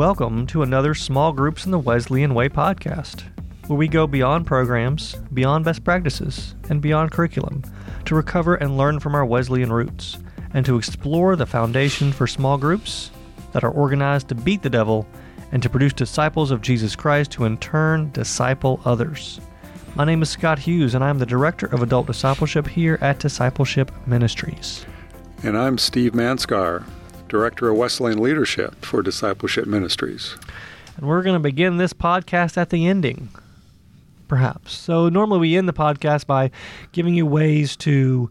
Welcome to another Small Groups in the Wesleyan Way podcast, where we go beyond programs, beyond best practices, and beyond curriculum to recover and learn from our Wesleyan roots and to explore the foundation for small groups that are organized to beat the devil and to produce disciples of Jesus Christ who in turn disciple others. My name is Scott Hughes, and I'm the Director of Adult Discipleship here at Discipleship Ministries. And I'm Steve Manskar, Director of Wesleyan Leadership for Discipleship Ministries. And we're going to begin this podcast at the ending, perhaps. So, normally we end the podcast by giving you ways to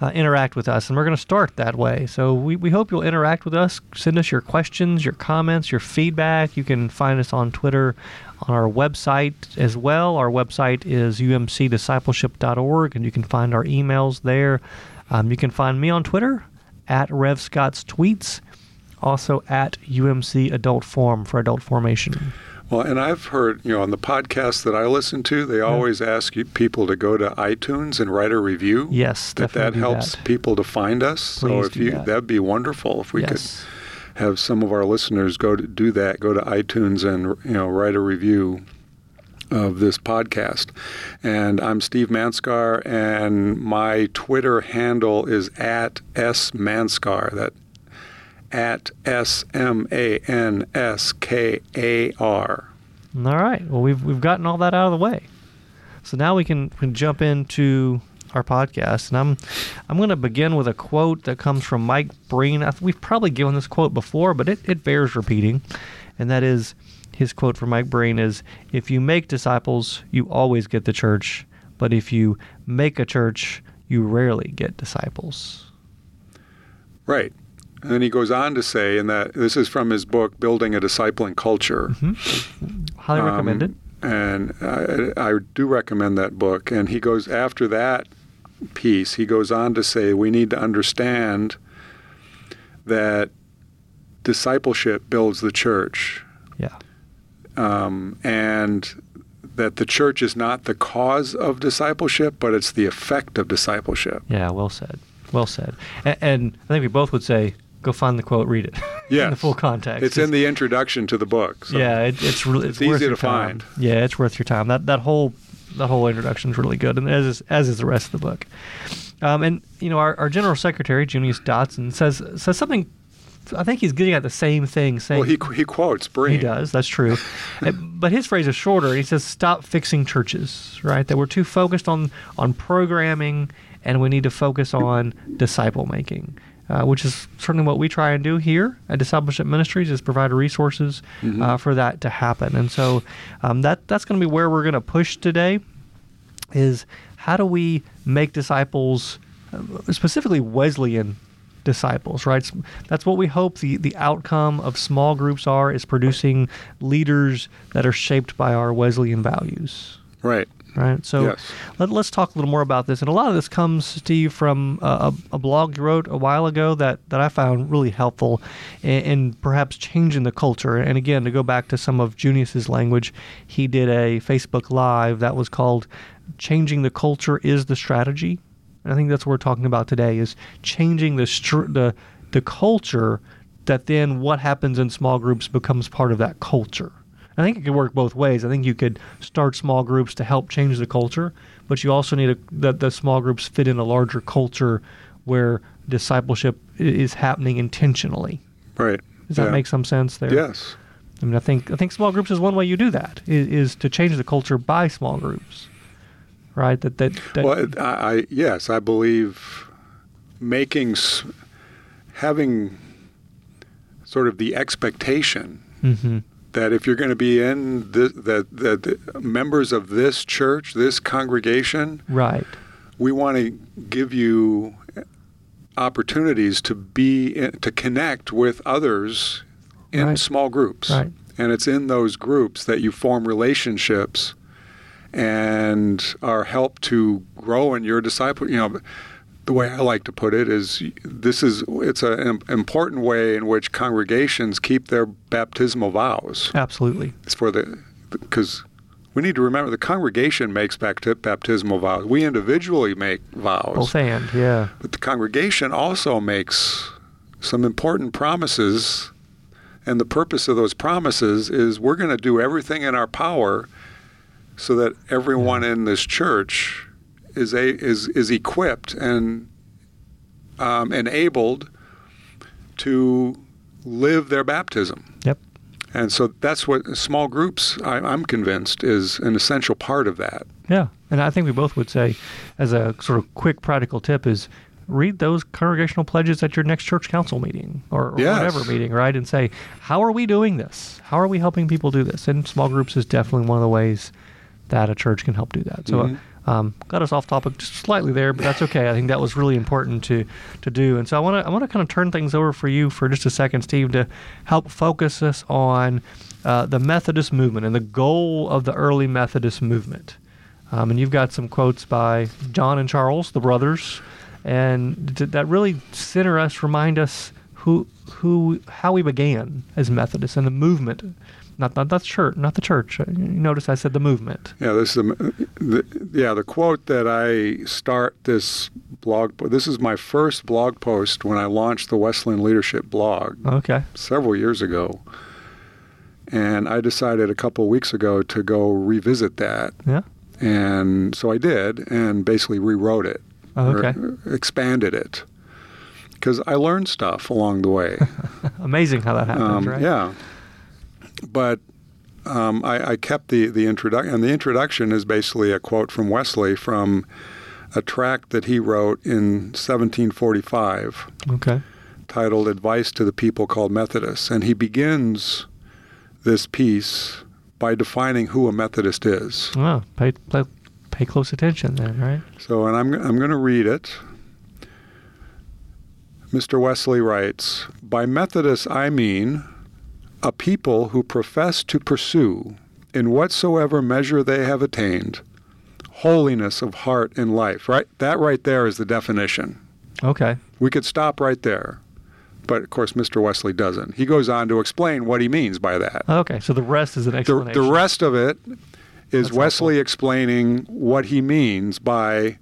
uh, interact with us, and we're going to start that way. So, we, we hope you'll interact with us. Send us your questions, your comments, your feedback. You can find us on Twitter, on our website as well. Our website is umcdiscipleship.org, and you can find our emails there. Um, you can find me on Twitter at Rev Scott's Tweets, also at UMC Adult Form for adult formation. Well, and I've heard, you know, on the podcasts that I listen to, they always ask you, people to go to iTunes and write a review. Yes, that that helps that. people to find us. so if you, that. that'd be wonderful if we yes. could have some of our listeners go to do that. Go to iTunes and you know write a review of this podcast. And I'm Steve Manskar, and my Twitter handle is at s manskar. That at s m a n s k a r. All right. Well, we've we've gotten all that out of the way. So now we can, can jump into our podcast, and I'm I'm going to begin with a quote that comes from Mike Breen. I, we've probably given this quote before, but it, it bears repeating, and that is his quote from Mike Breen is: "If you make disciples, you always get the church, but if you make a church, you rarely get disciples." Right. And then he goes on to say, and that this is from his book, Building a Discipling Culture. Highly Um, recommended. And I, I do recommend that book. And he goes after that piece, he goes on to say we need to understand that discipleship builds the church. Yeah. Um, and that the church is not the cause of discipleship, but it's the effect of discipleship. Yeah. Well said. Well said. And, and I think we both would say, go find the quote, read it. in the full context. It's in the introduction to the book. so- yeah, it, it's really it's, It's easy to time. find. Yeah, it's worth your time. That that whole that whole introduction is really good, and as is, as is the rest of the book. Um, and you know, our, our general secretary Junius Dotson says says something. I think he's getting at the same thing. Saying Well, he, he quotes Breen. he does. That's true. But his phrase is shorter. He says, "Stop fixing churches." Right? That we're too focused on on programming, and we need to focus on disciple making, uh, which is certainly what we try and do here at Discipleship Ministries. Is provide resources uh, for that to happen. And so um, that that's going to be where we're going to push today. Is how do we make disciples, uh, specifically Wesleyan disciples, right? That's what we hope the, the outcome of small groups are is producing leaders that are shaped by our Wesleyan values, Right. right? So Yes. let, let's talk a little more about this. And a lot of this comes, Steve, from a, a, a blog you wrote a while ago that, that I found really helpful in, in perhaps changing the culture. And again, to go back to some of Junius's language, he did a Facebook Live that was called Changing the Culture is the Strategy. And I think that's what we're talking about today is changing the str- the the culture that then what happens in small groups becomes part of that culture. I think it could work both ways. I think you could start small groups to help change the culture, but you also need a, that the small groups fit in a larger culture where discipleship is happening intentionally. Right. Does that Yeah. make some sense there? Yes. I mean, I think I think small groups is one way you do that is, is to change the culture by small groups, right? That that, that Well, I, I yes, I believe making having sort of the expectation Mhm. that if you're going to be in this, that that the members of this church, this congregation, right. we want to give you opportunities to be in, to connect with others in Right. small groups. Right. And it's in those groups that you form relationships and are helped to grow in your disciple. You know, the way I like to put it is this is it's a- an important way in which congregations keep their baptismal vows. Absolutely. It's for the because we need to remember the congregation makes bapti- baptismal vows. We individually make vows, Both and yeah. but the congregation also makes some important promises And the purpose of those promises is we're going to do everything in our power so that everyone in this church is a, is is equipped and um, enabled to live their baptism. Yep. And so that's what small groups, I, I'm convinced, is an essential part of that. Yeah, and I think we both would say, as a sort of quick practical tip, is read those congregational pledges at your next church council meeting or, or Yes. whatever meeting, right? And say, how are we doing this? How are we helping people do this? And small groups is definitely one of the ways that a church can help do that. So, Mhm. um, got us off topic just slightly there, but that's okay. I think that was really important to to do. And so I want to I want to kind of turn things over for you for just a second, Steve, to help focus us on uh, the Methodist movement and the goal of the early Methodist movement. Um, and you've got some quotes by John and Charles, the brothers, and d- that really center us, remind us who who how we began as Methodists and the movement. Not, not the church, not the church. You notice I said the movement. Yeah, this is the, the yeah the quote that I start this blog. This is my first blog post when I launched the Wesleyan Leadership blog Okay. several years ago, and I decided a couple weeks ago to go revisit that, Yeah. and so I did, and basically rewrote it, Oh, okay. expanded it, because I learned stuff along the way. Amazing how that happens, Um, right? Yeah, but um, I, I kept the the introduction, and the introduction is basically a quote from Wesley from a tract that he wrote in 1745 Okay. titled "Advice to the People Called Methodists," and he begins this piece by defining who a Methodist is. Oh, pay, pay pay close attention then, right? So, and I'm I'm going to read it. Mr. Wesley writes, By Methodists I mean a people who profess to pursue, in whatsoever measure they have attained, holiness of heart and life. Right? That right there is the definition. Okay. We could stop right there. But of course, Mr. Wesley doesn't. He goes on to explain what he means by that. Okay. So the rest is an The, explanation. the rest of it is That's Wesley explaining what he means by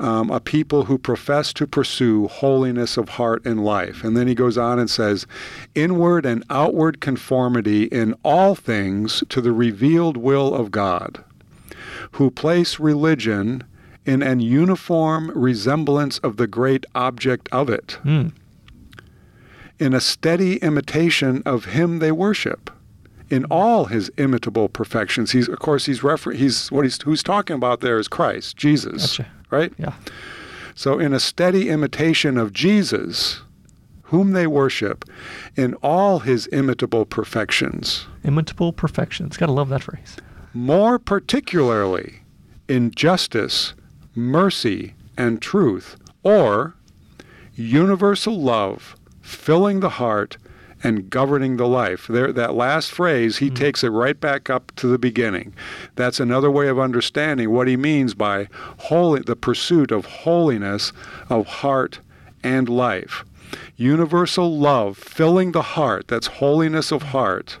um, a people who profess to pursue holiness of heart and life. And then he goes on and says, inward and outward conformity in all things to the revealed will of God, who place religion in an uniform resemblance of the great object of it, Hmm. in a steady imitation of him they worship in all his imitable perfections. He's, of course, he's refer- he's what he's who's talking about there is Christ, Jesus, Gotcha. right? Yeah. So, in a steady imitation of Jesus, whom they worship, in all his imitable perfections, Imitable perfections. Gotta love that phrase. more particularly in justice, mercy, and truth, or universal love, filling the heart and governing the life. There, that last phrase, he hmm. takes it right back up to the beginning. That's another way of understanding what he means by holy, the pursuit of holiness of heart and life. Universal love, filling the heart, that's holiness of heart,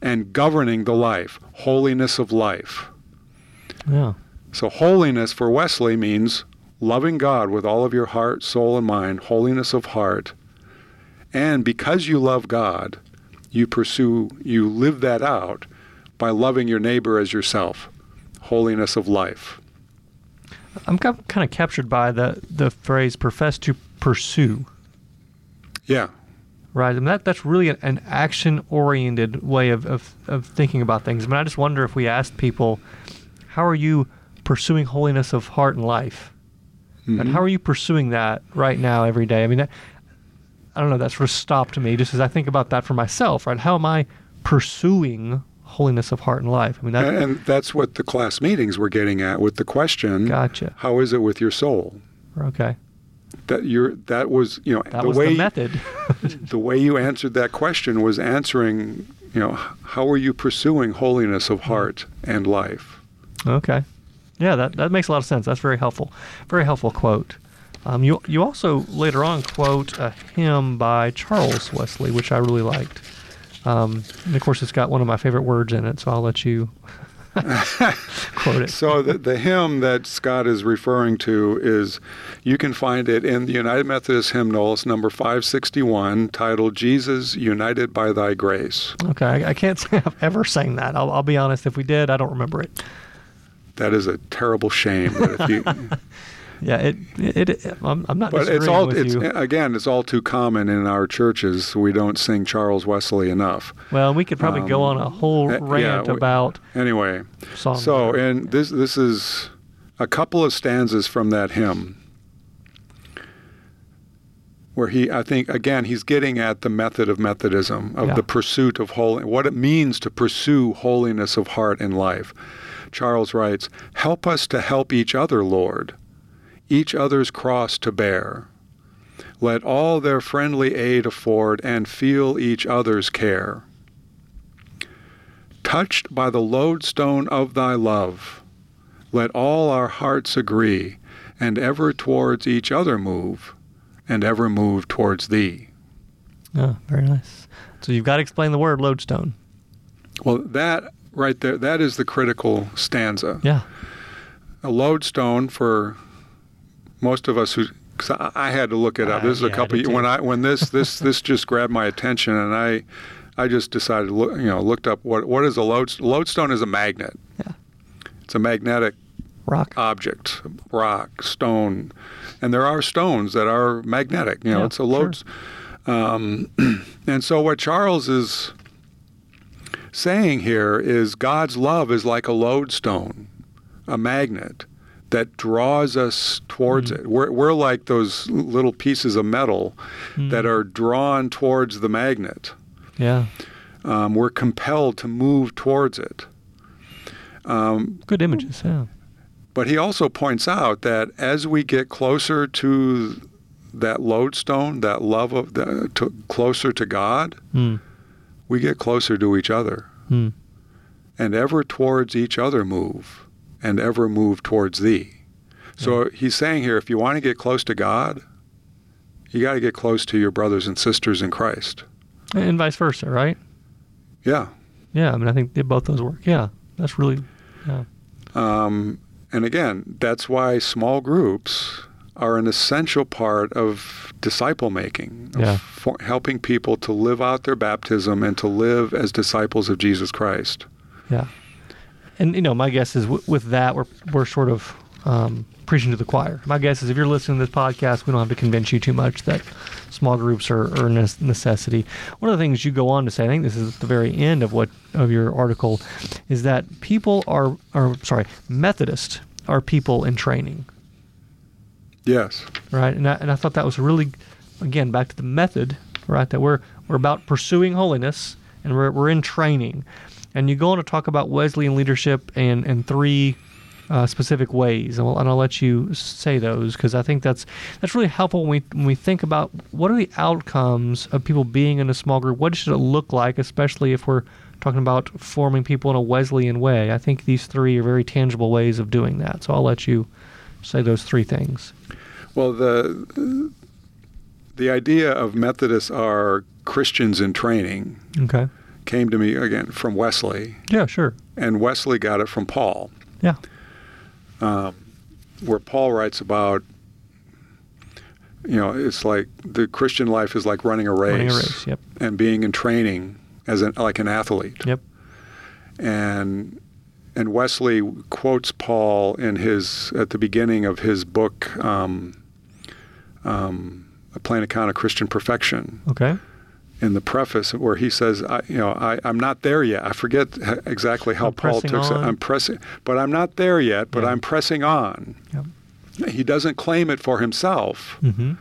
and governing the life, holiness of life. Yeah. So, holiness for Wesley means loving God with all of your heart, soul, and mind, holiness of heart. And because you love God, you pursue, you live that out by loving your neighbor as yourself, holiness of life. I'm kind of captured by the the phrase "profess to pursue." Yeah, Right. Mean, that that's really an, an action-oriented way of, of, of thinking about things. I mean, I just wonder if we asked people, "How are you pursuing holiness of heart and life?" And Mhm. how are you pursuing that right now, every day? I mean, that, I don't know. That sort of stopped me just as I think about that for myself. Right. How am I pursuing holiness of heart and life? I mean, that. and, and that's what the class meetings were getting at with the question, Gotcha. how is it with your soul? Okay. That you're, that was, you know, That the was way the method. the way you answered that question was answering, you know, how are you pursuing holiness of mm-hmm. heart and life? Okay. Yeah, that, that makes a lot of sense. That's very helpful. Very helpful quote. Um, you you also later on quote a hymn by Charles Wesley, which I really liked. Um, and of course, it's got one of my favorite words in it, so I'll let you Quote it. So the, the hymn that Scott is referring to is, you can find it in the United Methodist Hymnal. It's number 561, titled "Jesus United by Thy Grace." Okay, I, I can't say I've ever sang that. I'll, I'll be honest. If we did, I don't remember it. That is a terrible shame. That if you, Yeah, it. It. it I'm, I'm not but it's all it's you. again it's all too common in our churches. We don't sing Charles Wesley enough. well, we could probably go on a whole uh, yeah, rant we- about Anyway, songs. so and this this is a couple of stanzas from that hymn where he I think again he's getting at the method of Methodism of Yeah. the pursuit of holy what it means to pursue holiness of heart and life. Charles writes, "Help us to help each other, Lord, each other's cross to bear. Let all their friendly aid afford and feel each other's care. Touched by the lodestone of thy love, let all our hearts agree, and ever towards each other move, and ever move towards thee. Oh, very nice. So you've got to explain the word lodestone. Well, that right there, that is the critical stanza. Yeah. A lodestone for most of us who. 'cause I had to look it up. Uh, This is a yeah, I couple when. I when this this this just grabbed my attention, and I I just decided to look, you know looked up what what is a lode lodestone is a magnet. Yeah. It's a magnetic Rock. object, rock, stone, and there are stones that are magnetic. You know, Yeah, it's a load. Um, and so what Charles is saying here is God's love is like a lodestone, a magnet that draws us towards Mm. it. We're, we're like those little pieces of metal that Mm. are drawn towards the magnet. Yeah. Um, we're compelled to move towards it. Um, Good images. Yeah. But he also points out that as we get closer to that lodestone, that love of the, to, closer to God, Hmm. we get closer to each other, Hmm. and ever towards each other move, and ever move towards Thee. So he's saying here, if you want to get close to God, you got to get close to your brothers and sisters in Christ. And vice versa, right? Yeah. Yeah. I mean, I think both those work. Yeah. That's really. Yeah. Um, and again, that's why small groups are an essential part of disciple making, of Yeah. for helping people to live out their baptism and to live as disciples of Jesus Christ. Yeah. And you know, my guess is w- with that we're we're sort of um, preaching to the choir. My guess is if you're listening to this podcast, we don't have to convince you too much that small groups are, are a necessity. One of the things you go on to say, I think this is at the very end of what of your article, is that people are are sorry, Methodists are people in training, Yes. right? And I, and I thought that was really, again, back to the method, right? That we're we're about pursuing holiness and we're we're in training. And you go on to talk about Wesleyan leadership and and three uh, specific ways, and I'll, and I'll let you say those because I think that's that's really helpful when we when we think about what are the outcomes of people being in a small group. What should it look like, especially if we're talking about forming people in a Wesleyan way? I think these three are very tangible ways of doing that. So I'll let you say those three things. Well, the the idea of Methodists are Christians in training Okay. Came to me again from Wesley, Yeah. Sure. and Wesley got it from Paul. Yeah. um, where Paul writes about, you know, it's like the Christian life is like running a race, Running a race. Yep. and being in training as an like an athlete. Yep. And and Wesley quotes Paul in his at the beginning of his book, um, um, A Plain Account of Christian Perfection Okay. In the preface where he says, I, you know, I, I'm not there yet. I forget exactly how I'm Paul took it. I'm pressing, but I'm not there yet, but Yeah. I'm pressing on. Yep. He doesn't claim it for himself, Mm-hmm.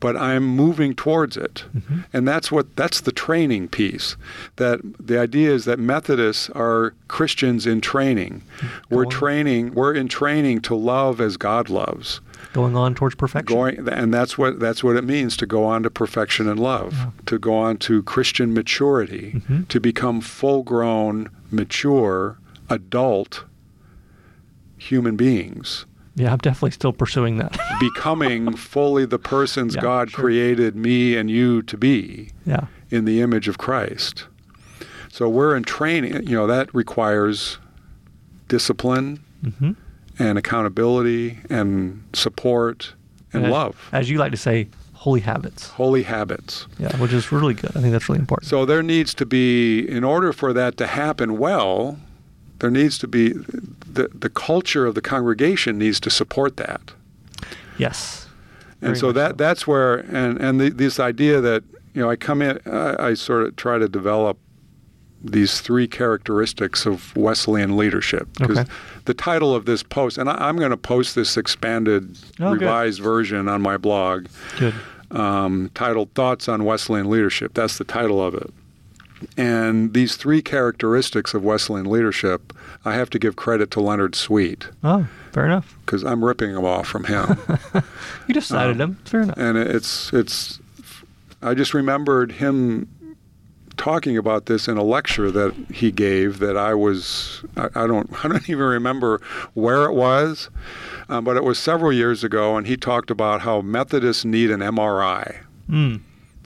but I'm moving towards it. Mm-hmm. And that's what that's the training piece. That the idea is that Methodists are Christians in training. We're Going- training, we're in training to love as God loves. Going on towards perfection. Going and that's what that's what it means to go on to perfection and love, Yeah. to go on to Christian maturity, Mhm. to become full-grown, mature, adult human beings, Yeah, I'm definitely still pursuing that. becoming fully the persons Yeah, God sure. created me and you to be yeah. in the image of Christ. So we're in training, you know, that requires discipline hmm and accountability and support and as, love, as you like to say, holy habits. holy habits. Yeah, which is really good. I think that's really important. So there needs to be, in order for that to happen well, there needs to be the the culture of the congregation needs to support that. yes. And so that so. that's where and and the, this idea that you know I come in I, I sort of try to develop these three characteristics of Wesleyan leadership because Okay. the title of this post and I, I'm going to post this expanded Oh, good. revised version on my blog Good. um, titled Thoughts on Wesleyan Leadership. That's the title of it. And these three characteristics of Wesleyan leadership, I have to give credit to Leonard Sweet Oh, fair enough. because I'm ripping them off from him. You just cited Um, them. Fair enough. and it's it's I just remembered him talking about this in a lecture that he gave that I was I, I don't I don't even remember where it was, um, but it was several years ago, and he talked about how Methodists need an MRI Mm.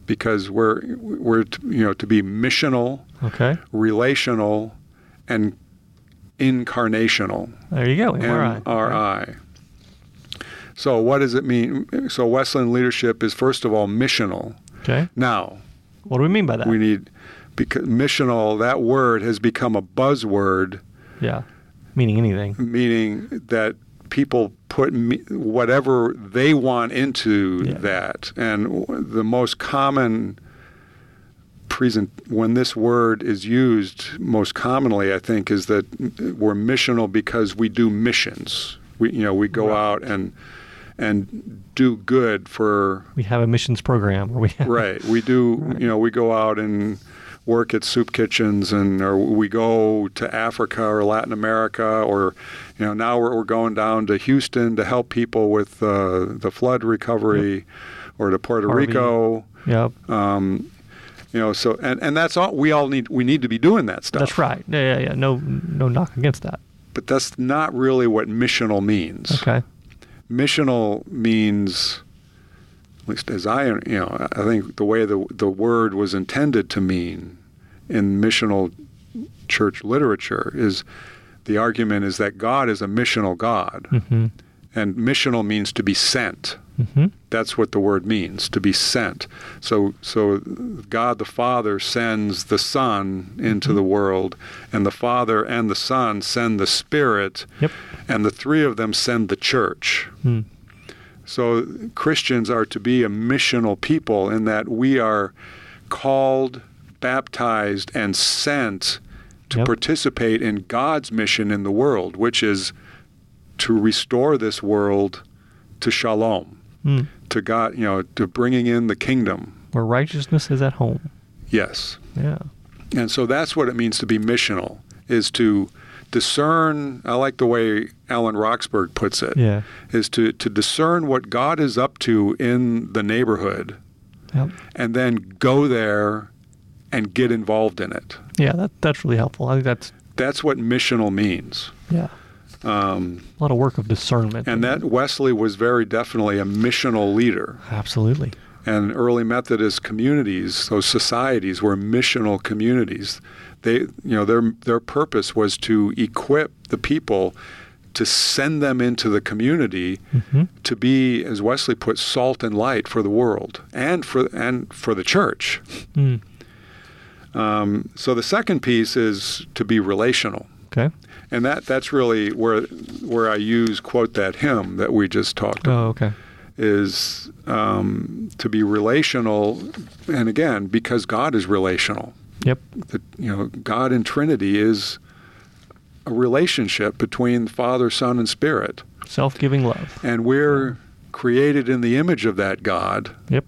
because we're we're you know to be missional, Okay. relational, and incarnational. There you go. MRI. MRI. So what does it mean? So Wesleyan leadership is first of all missional. Okay. Now What do we mean by that? we need because missional. That word has become a buzzword, yeah. Meaning anything. meaning that people put me, whatever they want into Yeah. that. And the most common present when this word is used most commonly, I think, is that we're missional because we do missions. We you know we go Right. out and and do good for We have a missions program where we have right. We do, Right. you know, we go out and work at soup kitchens, and or we go to Africa or Latin America, or you know, now we're, we're going down to Houston to help people with uh, the flood recovery, or to Puerto. Rico. Yep. Um, you know, so and, and that's all we all need. We need to be doing that stuff. That's right. Yeah, yeah, yeah. No, no knock against that. But that's not really what missional means. Okay. missional means at least as I you know I think the way the the word was intended to mean in missional church literature is the argument is that God is a missional God Mm-hmm. and missional means to be sent Mm-hmm. that's what the word means to be sent so so God the Father sends the Son into the world and the Father and the Son send the Spirit Yep. and the three of them send the church Hmm. So Christians are to be a missional people in that we are called, baptized, and sent to Yep. participate in God's mission in the world, which is to restore this world to shalom, Hmm. to God, you know, to bringing in the kingdom. Where righteousness is at home. Yes. Yeah. And so that's what it means to be missional, is to discern, I like the way Alan Roxburgh puts it. Yeah. is to, to discern what God is up to in the neighborhood Yep. and then go there and get involved in it. Yeah. That that's really helpful. I think that's That's what missional means. yeah Um, a lot of work of discernment. and that Wesley was very definitely a missional leader. absolutely. And early Methodist communities, those societies were missional communities. They, you know, their their purpose was to equip the people to send them into the community Mm-hmm. to be, as Wesley put, salt and light for the world and for and for the church. Mm. Um, so the second piece is to be relational, Okay. and that that's really where where I use quote that hymn that we just talked about Oh, okay. Is um, to be relational, and again because God is relational. Yep. That you know God in Trinity is a relationship between Father, Son, and Spirit, Self-giving love. and we're created in the image of that God. Yep.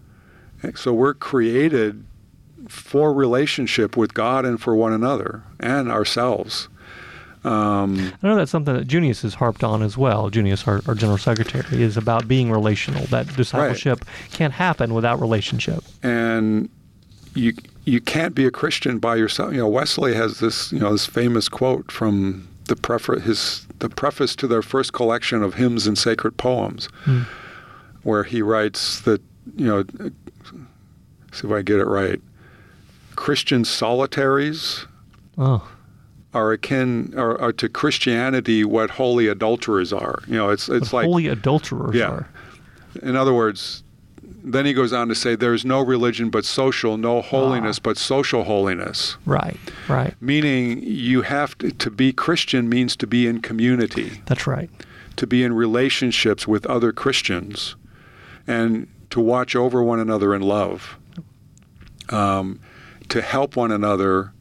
So we're created for relationship with God and for one another and ourselves. Um, I know that's something that Junius has harped on as well. Junius, our, our general secretary, is about being relational. That discipleship can't happen without relationship. and you you can't be a Christian by yourself. You know, Wesley has this you know this famous quote from the preface his the preface to their first collection of hymns and sacred poems, Hmm. where he writes that you know, see if I get it right. Christian solitaries Oh, are akin are, are to Christianity what holy adulterers are. You know, it's it's like holy adulterers Yeah. are. in other words, then he goes on to say there's no religion but social, no holiness but social holiness. Right, right. Meaning you have to, to be Christian means to be in community, That's right. to be in relationships with other Christians, and to watch over one another in love, um, to help one another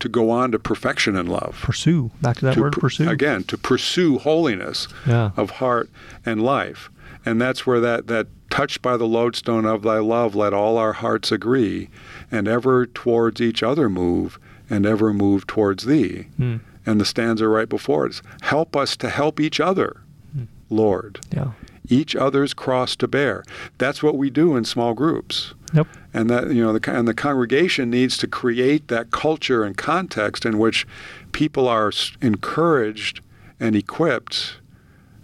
to go on to perfection in love. Pursue. Back to that to word, pur- pursue. Again, to pursue holiness Yeah. of heart and life. And that's where that, that touched by the lodestone of thy love, let all our hearts agree, and ever towards each other move, and ever move towards thee. Hmm. And the stanza right before it is, help us to help each other, Hmm. Lord. Yeah. Each other's cross to bear. That's what we do in small groups Yep. and that you know the and the congregation needs to create that culture and context in which people are encouraged and equipped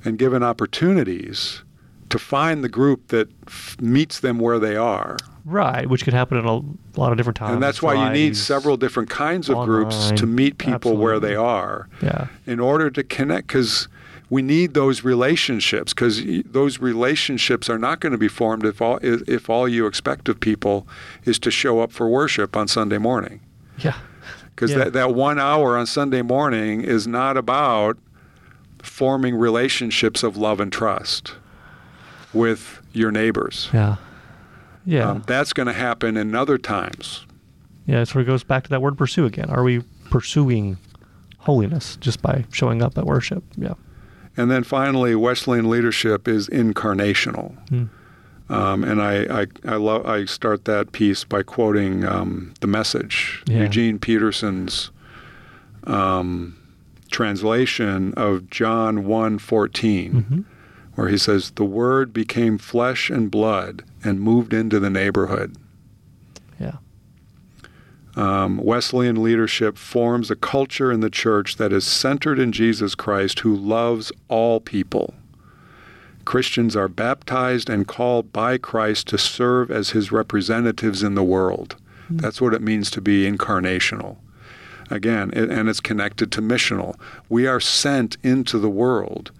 and given opportunities to find the group that f- meets them where they are Right, which could happen at a lot of different times. and that's why you need several different kinds of groups to meet people where they are Yeah. in order to connect because we need those relationships because those relationships are not going to be formed if all if all you expect of people is to show up for worship on Sunday morning Yeah. because Yeah. that, that one hour on Sunday morning is not about forming relationships of love and trust with your neighbors. Yeah. Yeah. Um, that's going to happen in other times. yeah. So it goes back to that word pursue again. Are we pursuing holiness just by showing up at worship? Yeah. And then finally, Wesleyan leadership is incarnational. Hmm. Um, and I, I, I, love, I start that piece by quoting um, the message, Yeah. Eugene Peterson's um, translation of John 1.14, hmm where he says, The Word became flesh and blood and moved into the neighborhood. Um, Wesleyan leadership forms a culture in the church that is centered in Jesus Christ who loves all people. Christians are baptized and called by Christ to serve as his representatives in the world. That's what it means to be incarnational. Again, it, and it's connected to missional. We are sent into the world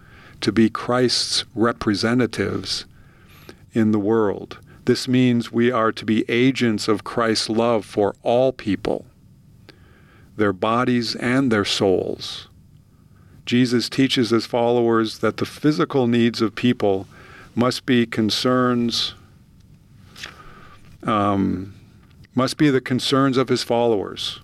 to be Christ's representatives in the world. This means we are to be agents of Christ's love for all people, their bodies and their souls. Jesus teaches his followers that the physical needs of people must be concerns, um, must be the concerns of his followers.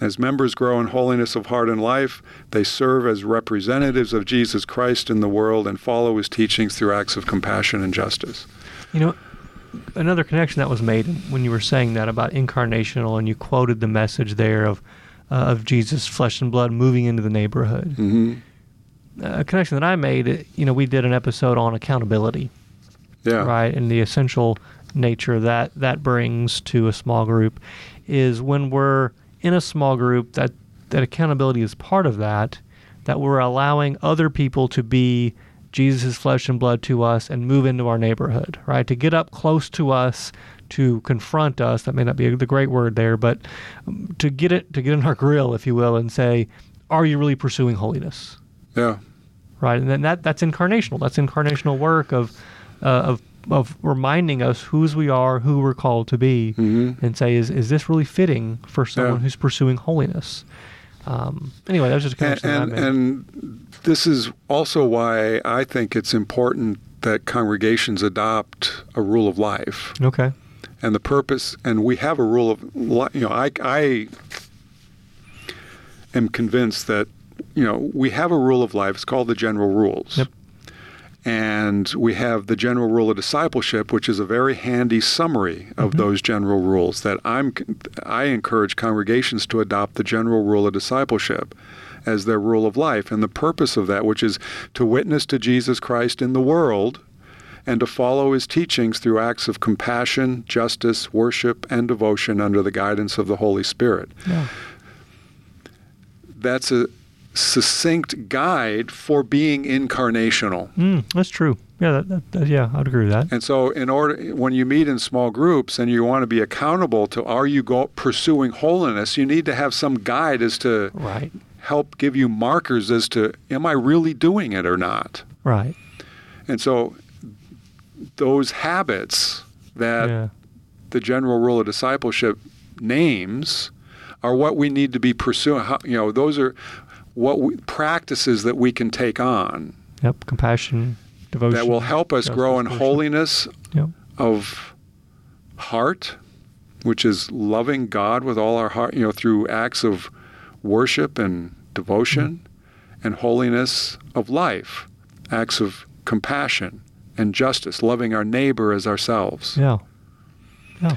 As members grow in holiness of heart and life, they serve as representatives of Jesus Christ in the world and follow his teachings through acts of compassion and justice. You know, another connection that was made when you were saying that about incarnational, and you quoted the message there of uh, of Jesus, flesh and blood, moving into the neighborhood. hmm A connection that I made, you know, we did an episode on accountability, Yeah. right, and the essential nature that that brings to a small group is when we're in a small group that that accountability is part of that that we're allowing other people to be Jesus' flesh and blood to us and move into our neighborhood, right? To get up close to us, to confront us. That may not be the great word there, but um, to get it to get in our grill, if you will, and say, "Are you really pursuing holiness?" Yeah. right? And then that that's incarnational. That's incarnational work of uh, of of reminding us whose we are, who we're called to be, hmm and say, is is this really fitting for someone Yeah. who's pursuing holiness? Um, anyway, that was just a And, connection and, made. and this is also why I think it's important that congregations adopt a rule of life okay. and the purpose. And we have a rule of li You know, I, I am convinced that you know we have a rule of life. It's called the general rules. Yep. And we have the general rule of discipleship, which is a very handy summary of Mhm. those general rules. That I'm, I encourage congregations to adopt the general rule of discipleship as their rule of life, and the purpose of that, which is to witness to Jesus Christ in the world, and to follow His teachings through acts of compassion, justice, worship, and devotion under the guidance of the Holy Spirit Yeah. that's a succinct guide for being incarnational. Mm, that's true. Yeah, that, that, that, yeah, I'd agree with that. And so, in order when you meet in small groups and you want to be accountable to are you go, pursuing holiness, you need to have some guide as to right. Help give you markers as to am I really doing it or not. Right. And so, those habits that Yeah. the general rule of discipleship names are what we need to be pursuing. How, you know, those are what we, practices that we can take on Yep. Compassion, devotion. that will help us grow in holiness Yep. of heart, which is loving God with all our heart, you know, through acts of worship and devotion, and holiness of life, acts of compassion and justice, loving our neighbor as ourselves. Yeah. Yeah.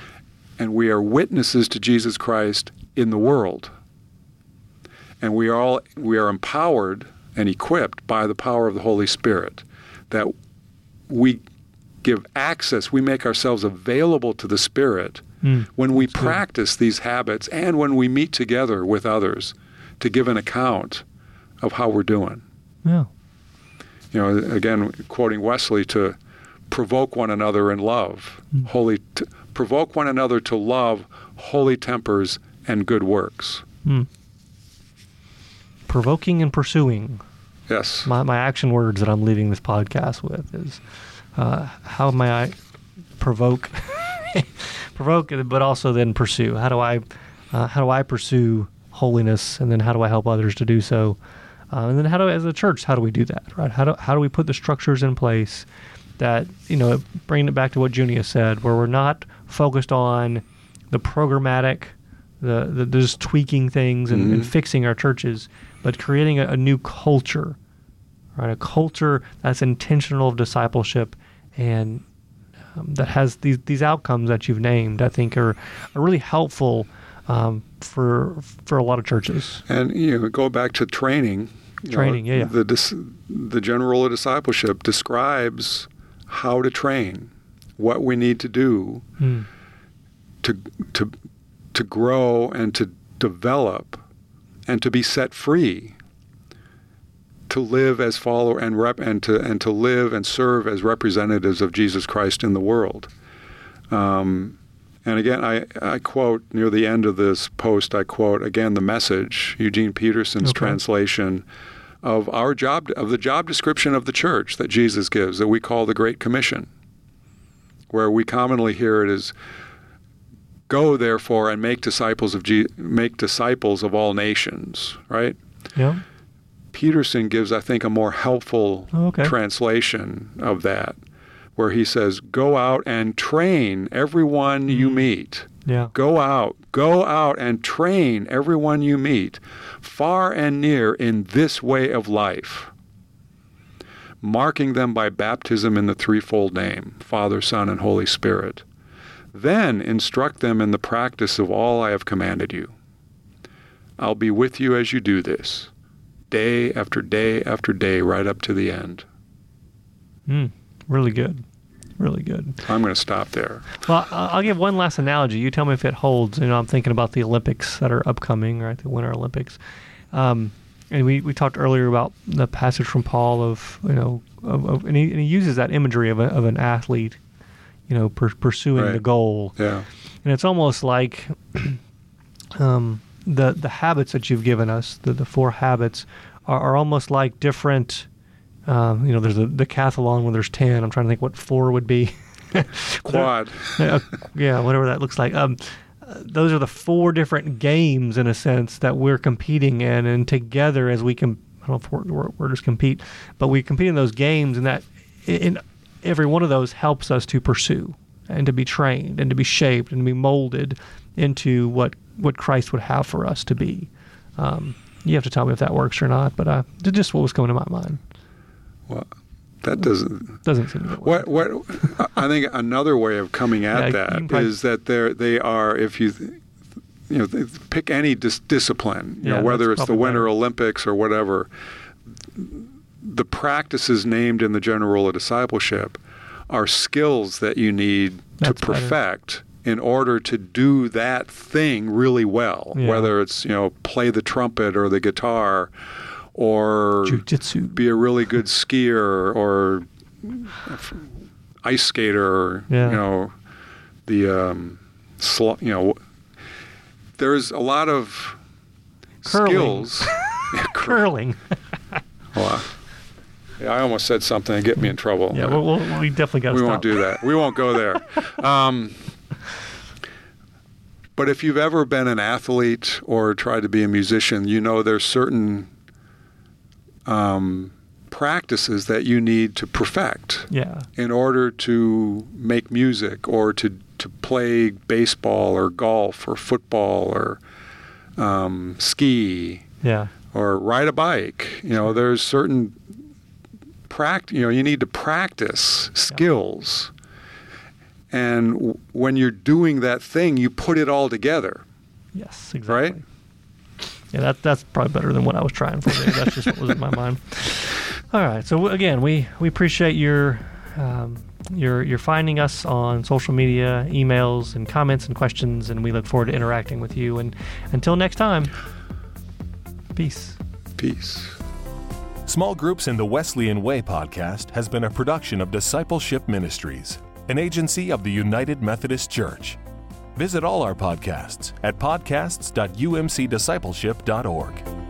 And we are witnesses to Jesus Christ in the world. And we are all we are empowered and equipped by the power of the Holy Spirit that we give access, we make ourselves available to the Spirit Mm. when we good. practice these habits and when we meet together with others to give an account of how we're doing. Yeah. You know, again, quoting Wesley to provoke one another in love, Mm. holy, t- provoke one another to love, holy tempers, and good works. Mm. Provoking and pursuing. Yes. My, my action words that I'm leaving this podcast with is uh, how may I provoke, provoke, but also then pursue? How do I, uh, how do I pursue holiness, and then how do I help others to do so? Uh, and then how do, as a church, how do we do that? Right? How do how do we put the structures in place that you know, bringing it back to what Junius said, where we're not focused on the programmatic, the, the just tweaking things and, and Mhm. fixing our churches, but creating a, a new culture, right? A culture that's intentional of discipleship and um, that has these these outcomes that you've named. I think are are really helpful um, for for a lot of churches. And you know, go back to training. you know, Training, yeah, yeah. The dis- the general rule of discipleship describes how to train, what we need to do Hmm. to to to grow and to develop and to be set free to live as follower and rep and to and to live and serve as representatives of Jesus Christ in the world. Um, and again, I, I quote near the end of this post, I quote again the message, Eugene Peterson's Okay. translation of our job, of the job description of the church that Jesus gives, that we call the Great Commission, where we commonly hear it as, "Go therefore and make disciples of Je- make disciples of all nations." Right? Yeah. Peterson gives, I think, a more helpful Oh, okay. translation of that, where he says, "Go out and train everyone you Mm. meet." Yeah. Go out, go out and train everyone you meet, far and near, in this way of life, marking them by baptism in the threefold name Father, Son, and Holy Spirit. Then instruct them in the practice of all I have commanded you. I'll be with you as you do this, day after day after day, right up to the end. Hmm. Really good. Really good. I'm going to stop there. Well, I'll give one last analogy. You tell me if it holds. You know, I'm thinking about the Olympics that are upcoming, right? The Winter Olympics. Um, and we, we talked earlier about the passage from Paul of, you know, of, of, and, he, and he uses that imagery of, a, of an athlete, you know, per, pursuing the goal. Yeah. And it's almost like um, the the habits that you've given us, the, the four habits, are, are almost like different. Um, you know, there's a the decathlon where there's ten. I'm trying to think what four would be. Quad. Uh, yeah, whatever that looks like. Um, those are the four different games in a sense that we're competing in, and together as we can. I don't know if we're, we're, we're just compete, but we compete in those games, and that in every one of those helps us to pursue and to be trained and to be shaped and to be molded into what what Christ would have for us to be. Um, you have to tell me if that works or not, but uh, just what was coming to my mind. Well, that doesn't. Doesn't seem to What work. what I think another way of coming at Yeah, that probably- is that they they are if you you know pick any dis- discipline you Yeah, know whether it's the Winter. Olympics or whatever the practices named in the general rule of discipleship are skills that you need That's to better. In order to do that thing really well Yeah. whether it's you know play the trumpet or the guitar or Jujitsu. be a really good skier or ice skater, or, Yeah. you know, the um, sl- you know, there's a lot of Curling. skills. Curling. Yeah, I almost said something to get me in trouble. yeah, we'll, we'll, we definitely got to we stop. won't do that. We won't go there. Um, but if you've ever been an athlete or tried to be a musician, you know there's certain um, practices that you need to perfect Yeah. in order to make music or to, to play baseball or golf or football or um, ski Yeah. or ride a bike. You know, there's certain pract. You know, you need to practice skills, and w- when you're doing that thing, you put it all together. Yes, exactly. Right? Yeah, that, that's probably better than what I was trying for. There. That's just what was in my mind. All right. So again, we we appreciate your um, your your finding us on social media, emails, and comments and questions, and we look forward to interacting with you. And until next time, peace. Peace. Small Groups in the Wesleyan Way podcast has been a production of Discipleship Ministries, an agency of the United Methodist Church. Visit all our podcasts at podcasts.umcdiscipleship.org.